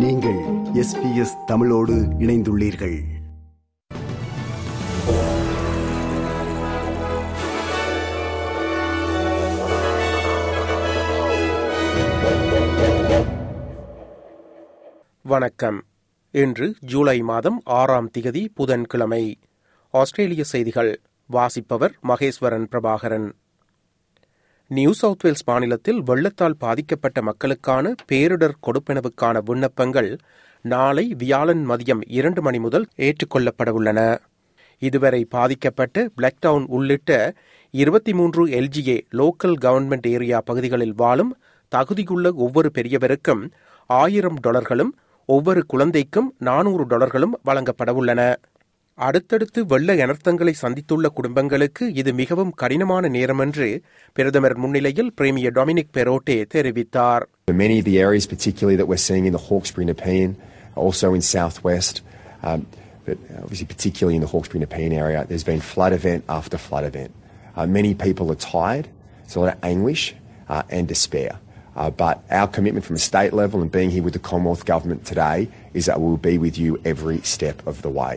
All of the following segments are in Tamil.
நீங்கள் எஸ் பி எஸ் தமிழோடு இணைந்துள்ளீர்கள். வணக்கம். இன்று ஜூலை மாதம் ஆறாம் திகதி புதன்கிழமை. ஆஸ்திரேலிய செய்திகள். வாசிப்பவர் Maheswaran Prabakaran. New South Wales மாநிலத்தில் வெள்ளத்தால் பாதிக்கப்பட்ட மக்களுக்கான பேரிடர் கொடுப்பனவுக்கான விண்ணப்பங்கள் நாளை வியாழன் மதியம் இரண்டு மணி முதல் ஏற்றுக்கொள்ளப்படவுள்ளன. இதுவரை பாதிக்கப்பட்ட பிளாக்டவுன் உள்ளிட்ட இருபத்தி மூன்று எல்ஜிஏ லோக்கல் கவர்மெண்ட் ஏரியா பகுதிகளில் வாழும் தகுதியுள்ள ஒவ்வொரு பெரியவருக்கும் ஆயிரம் டாலர்களும் ஒவ்வொரு குழந்தைக்கும் நானூறு டாலர்களும் வழங்கப்படவுள்ளன. அடுத்தடுத்து வெள்ள அனர்த்தங்களை சந்தித்துள்ள குடும்பங்களுக்கு இது மிகவும் கடினமான நேரம் என்று பிரதமர் முன்னிலையில் பிரேமியர் டொமினிக் பெரோட்டே தெரிவித்தார் Many of the areas, particularly that we're seeing in the Hawkesbury Nepean, also in southwest, um, but obviously particularly in the Hawkesbury Nepean area, there's been flood event after flood event. Uh, many people are tired. it's a lot of anguish uh, and despair. Uh, but our commitment from a state level and being here with the Commonwealth Government today is that we'll be with you every step of the way.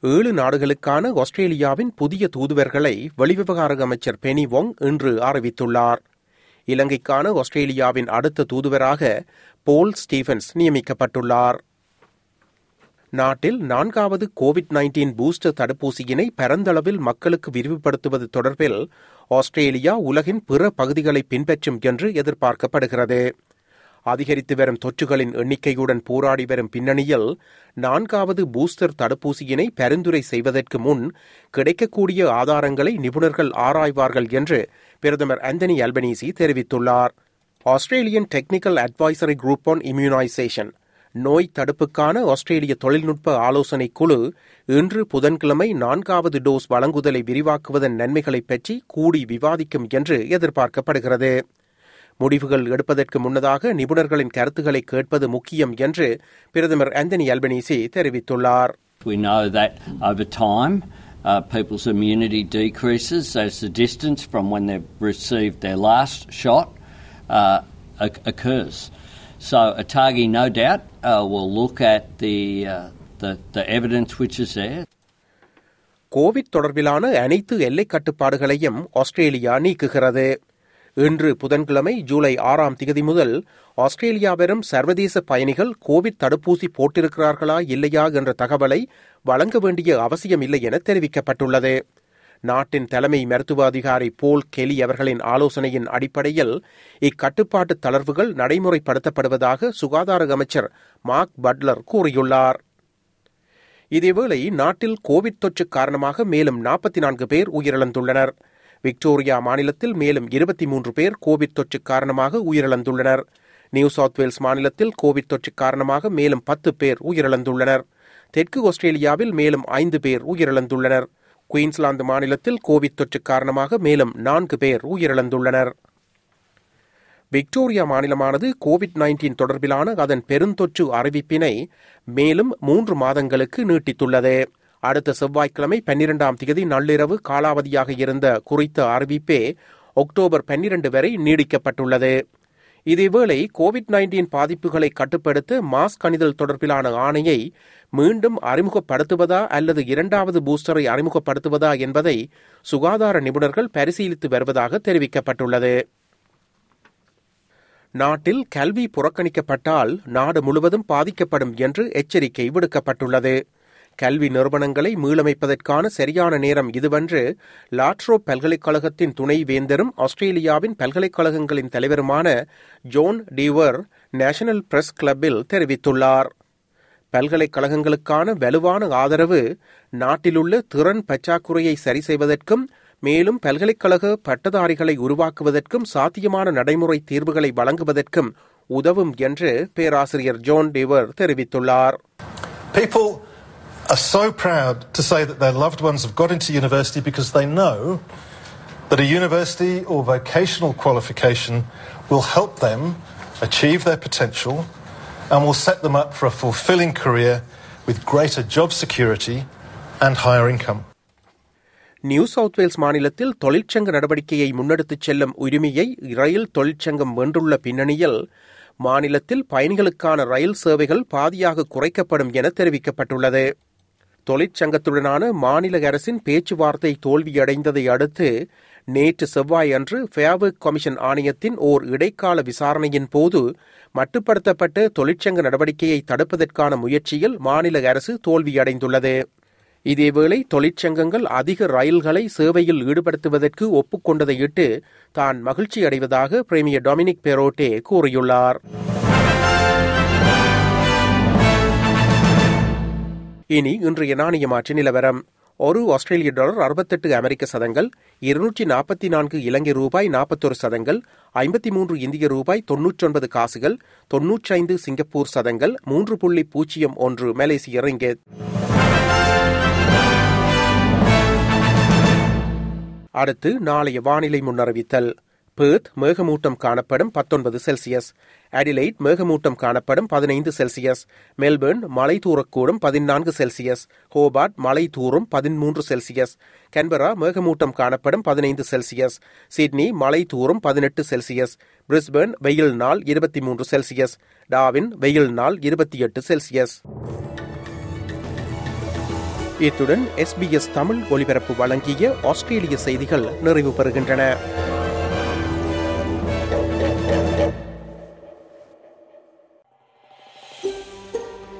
ஏழு நாடுகளுக்கான ஆஸ்திரேலியாவின் புதிய தூதுவர்களை வெளிவிவகார அமைச்சர் பெனி வோங் இன்று அறிவித்துள்ளார். இலங்கைக்கான ஆஸ்திரேலியாவின் அடுத்த தூதுவராக போல் ஸ்டீஃபன்ஸ் நியமிக்கப்பட்டுள்ளார். நாட்டில் நான்காவது கோவிட் நைன்டீன் பூஸ்டர் தடுப்பூசியினை பரந்தளவில் மக்களுக்கு விரிவுபடுத்துவது தொடர்பில் ஆஸ்திரேலியா உலகின் பிற பகுதிகளை பின்பற்றும் என்று எதிர்பார்க்கப்படுகிறது. அதிகரித்து வரும் தொற்றுகளின் எண்ணிக்கையுடன் போராடி வரும் பின்னணியில் நான்காவது பூஸ்டர் தடுப்பூசியினை பரிந்துரை செய்வதற்கு முன் கிடைக்கக்கூடிய ஆதாரங்களை நிபுணர்கள் ஆராய்வார்கள் என்று பிரதமர் அந்தனி அல்பனீசி தெரிவித்துள்ளார். Australian Technical Advisory Group on Immunisation நோய் தடுப்புக்கான ஆஸ்திரேலிய தொழில்நுட்ப ஆலோசனை குழு இன்று புதன்கிழமை நான்காவது டோஸ் வழங்குதலை விரிவாக்குவதன் நன்மைகளை பற்றி கூடி விவாதிக்கும் என்று எதிர்பார்க்கப்படுகிறது. முடிவுகள் எடுப்பதற்கு முன்னதாக நிபுணர்களின் கருத்துக்களை கேட்பது முக்கியம் என்று பிரதமர் ஆந்தனி அல்பனீசி தெரிவித்துள்ளார் We know that over time, uh, people's immunity decreases as the distance from when they've received their last shot uh, oc- occurs. So, Atagi, no doubt, uh, will look at the, uh, the, the evidence which is there. COVID தொடர்பிலான அனைத்து எல்லைக் கட்டுப்பாடுகளையும் ஆஸ்திரேலியா நீக்குகிறது இன்று புதன்கிழமை ஜூலை ஆறாம் திகதி முதல் ஆஸ்திரேலியா வரும் சர்வதேச பயணிகள் கோவிட் தடுப்பூசி போட்டிருக்கிறார்களா இல்லையா என்ற தகவலை வழங்க வேண்டிய அவசியம் இல்லை என தெரிவிக்கப்பட்டுள்ளது. நாட்டின் தலைமை மருத்துவ அதிகாரி போல் கெலி அவர்களின் ஆலோசனையின் அடிப்படையில் இக்கட்டுப்பாட்டு தளர்வுகள் நடைமுறைப்படுத்தப்படுவதாக சுகாதார அமைச்சர் மார்க் பட்லர் கூறியுள்ளார். இதேவேளை நாட்டில் கோவிட் தொற்று காரணமாக மேலும் நாற்பத்தி நான்கு பேர் உயிரிழந்துள்ளனர். விக்டோரியா மாநிலத்தில் மேலும் இருபத்தி மூன்று பேர் கோவிட் தொற்று காரணமாக உயிரிழந்துள்ளனர். நியூ சவுத் வேல்ஸ் மாநிலத்தில் கோவிட் தொற்று காரணமாக மேலும் பத்து பேர் உயிரிழந்துள்ளனர். தெற்கு ஆஸ்திரேலியாவில் மேலும் ஐந்து பேர் உயிரிழந்துள்ளனர். குயின்ஸ்லாந்து மாநிலத்தில் கோவிட் தொற்று காரணமாக மேலும் நான்கு பேர் உயிரிழந்துள்ளனர். விக்டோரியா மாநிலமானது கோவிட் நைன்டீன் தொடர்பிலான அதன் பெருந்தொற்று அறிவிப்பினை மேலும் மூன்று மாதங்களுக்கு நீட்டித்துள்ளது. அடுத்த செவ்வாய்க்கிழமை பன்னிரெண்டாம் தேதி நள்ளிரவு காலாவதியாக இருந்த குறித்த அறிவிப்பே அக்டோபர் பன்னிரண்டு வரை நீடிக்கப்பட்டுள்ளது. இதேவேளை கோவிட் நைன்டீன் பாதிப்புகளை கட்டுப்படுத்த மாஸ்க் அணிதல் தொடர்பிலான ஆணையை மீண்டும் அறிமுகப்படுத்துவதா அல்லது இரண்டாவது பூஸ்டரை அறிமுகப்படுத்துவதா என்பதை சுகாதார நிபுணர்கள் பரிசீலித்து வருவதாக தெரிவிக்கப்பட்டுள்ளது. நாட்டில் கல்வி புறக்கணிக்கப்பட்டால் நாடு முழுவதும் பாதிக்கப்படும் என்று எச்சரிக்கை விடுக்கப்பட்டுள்ளது. கல்வி நிறுவனங்களை மீளமைப்பதற்கான சரியான நேரம் இதுவென்று லாட்ரோ பல்கலைக்கழகத்தின் துணை வேந்தரும் ஆஸ்திரேலியாவின் பல்கலைக்கழகங்களின் தலைவருமான ஜோன் டிவர் நேஷனல் பிரஸ் கிளப்பில் தெரிவித்துள்ளார். பல்கலைக்கழகங்களுக்கான வலுவான ஆதரவு நாட்டிலுள்ள திறன் பற்றாக்குறையை சரி செய்வதற்கும் மேலும் பல்கலைக்கழக பட்டதாரிகளை உருவாக்குவதற்கும் சாத்தியமான நடைமுறை தீர்வுகளை வழங்குவதற்கும் உதவும் என்று பேராசிரியர் ஜோன் டிவர் தெரிவித்துள்ளார். People are so proud to say that their loved ones have got into university because they know that a university or vocational qualification will help them achieve their potential and will set them up for a fulfilling career with greater job security and higher income. New South Wales மாநிலத்தில் தொழிற்சங்க நடவடிக்கையை முன்னெடுத்துச் செல்லும் உரிமையை ரயில் தொழிற்சங்கம் வென்றுள்ள பின்னணியில் மாநிலத்தில் பயணிகளுக்கான ரயில் சேவைகள் பாதியாக குறைக்கப்படும் என தெரிவிக்கப்பட்டுள்ளது தொழிற்சங்கத்துடனான மாநில அரசின் பேச்சுவார்த்தை தோல்வியடைந்ததை அடுத்து நேற்று செவ்வாய் அன்று ஃபேவர்க் கமிஷன் ஆணையத்தின் ஓர் இடைக்கால விசாரணையின் போது மட்டுப்படுத்தப்பட்ட தொழிற்சங்க நடவடிக்கையை தடுப்பதற்கான முயற்சியில் மாநில அரசு தோல்வியடைந்துள்ளது. இதேவேளை தொழிற்சங்கங்கள் அதிக ரயில்களை சேவையில் ஈடுபடுத்துவதற்கு ஒப்புக்கொண்டதையிட்டு தான் மகிழ்ச்சி அடைவதாக பிரேமியர் டொமினிக் பெரோட்டே கூறியுள்ளார். இனி இன்றைய நாணய மாற்று நிலவரம். ஒரு ஆஸ்திரேலிய டாலர் அறுபத்தெட்டு அமெரிக்க சதங்கள் இருநூற்றி நாற்பத்தி நான்கு இலங்கை ரூபாய் நாற்பத்தொரு சதங்கள் ஐம்பத்தி மூன்று இந்திய ரூபாய் தொன்னூற்றொன்பது காசுகள் தொன்னூற்றைந்து சிங்கப்பூர் சதங்கள் மூன்று புள்ளி பூஜ்ஜியம் ஒன்று மலேசிய ரிங்கெட் அடுத்து நாளைய வானிலை முன்னறிவித்தல். பேர்த் மேகமூட்டம் காணப்படும் பத்தொன்பது செல்சியஸ் அடிலைட் மேகமூட்டம் காணப்படும் பதினைந்து செல்சியஸ் மெல்பர்ன் மலை தூரக்கூடும் பதினான்கு செல்சியஸ் ஹோபார்ட் மலை தூரும் பதிமூன்று செல்சியஸ் கன்பரா மேகமூட்டம் காணப்படும் பதினைந்து செல்சியஸ் சிட்னி மலை தூரும் பதினெட்டு செல்சியஸ் பிரிஸ்பர்ன் வெயில் நாள் இருபத்தி மூன்று செல்சியஸ் டாவின் வெயில் நாள் இருபத்தி எட்டு செல்சியஸ் இத்துடன் எஸ்பிஎஸ் தமிழ் ஒலிபரப்பு வழங்கிய ஆஸ்திரேலிய செய்திகள் நிறைவு பெறுகின்றன.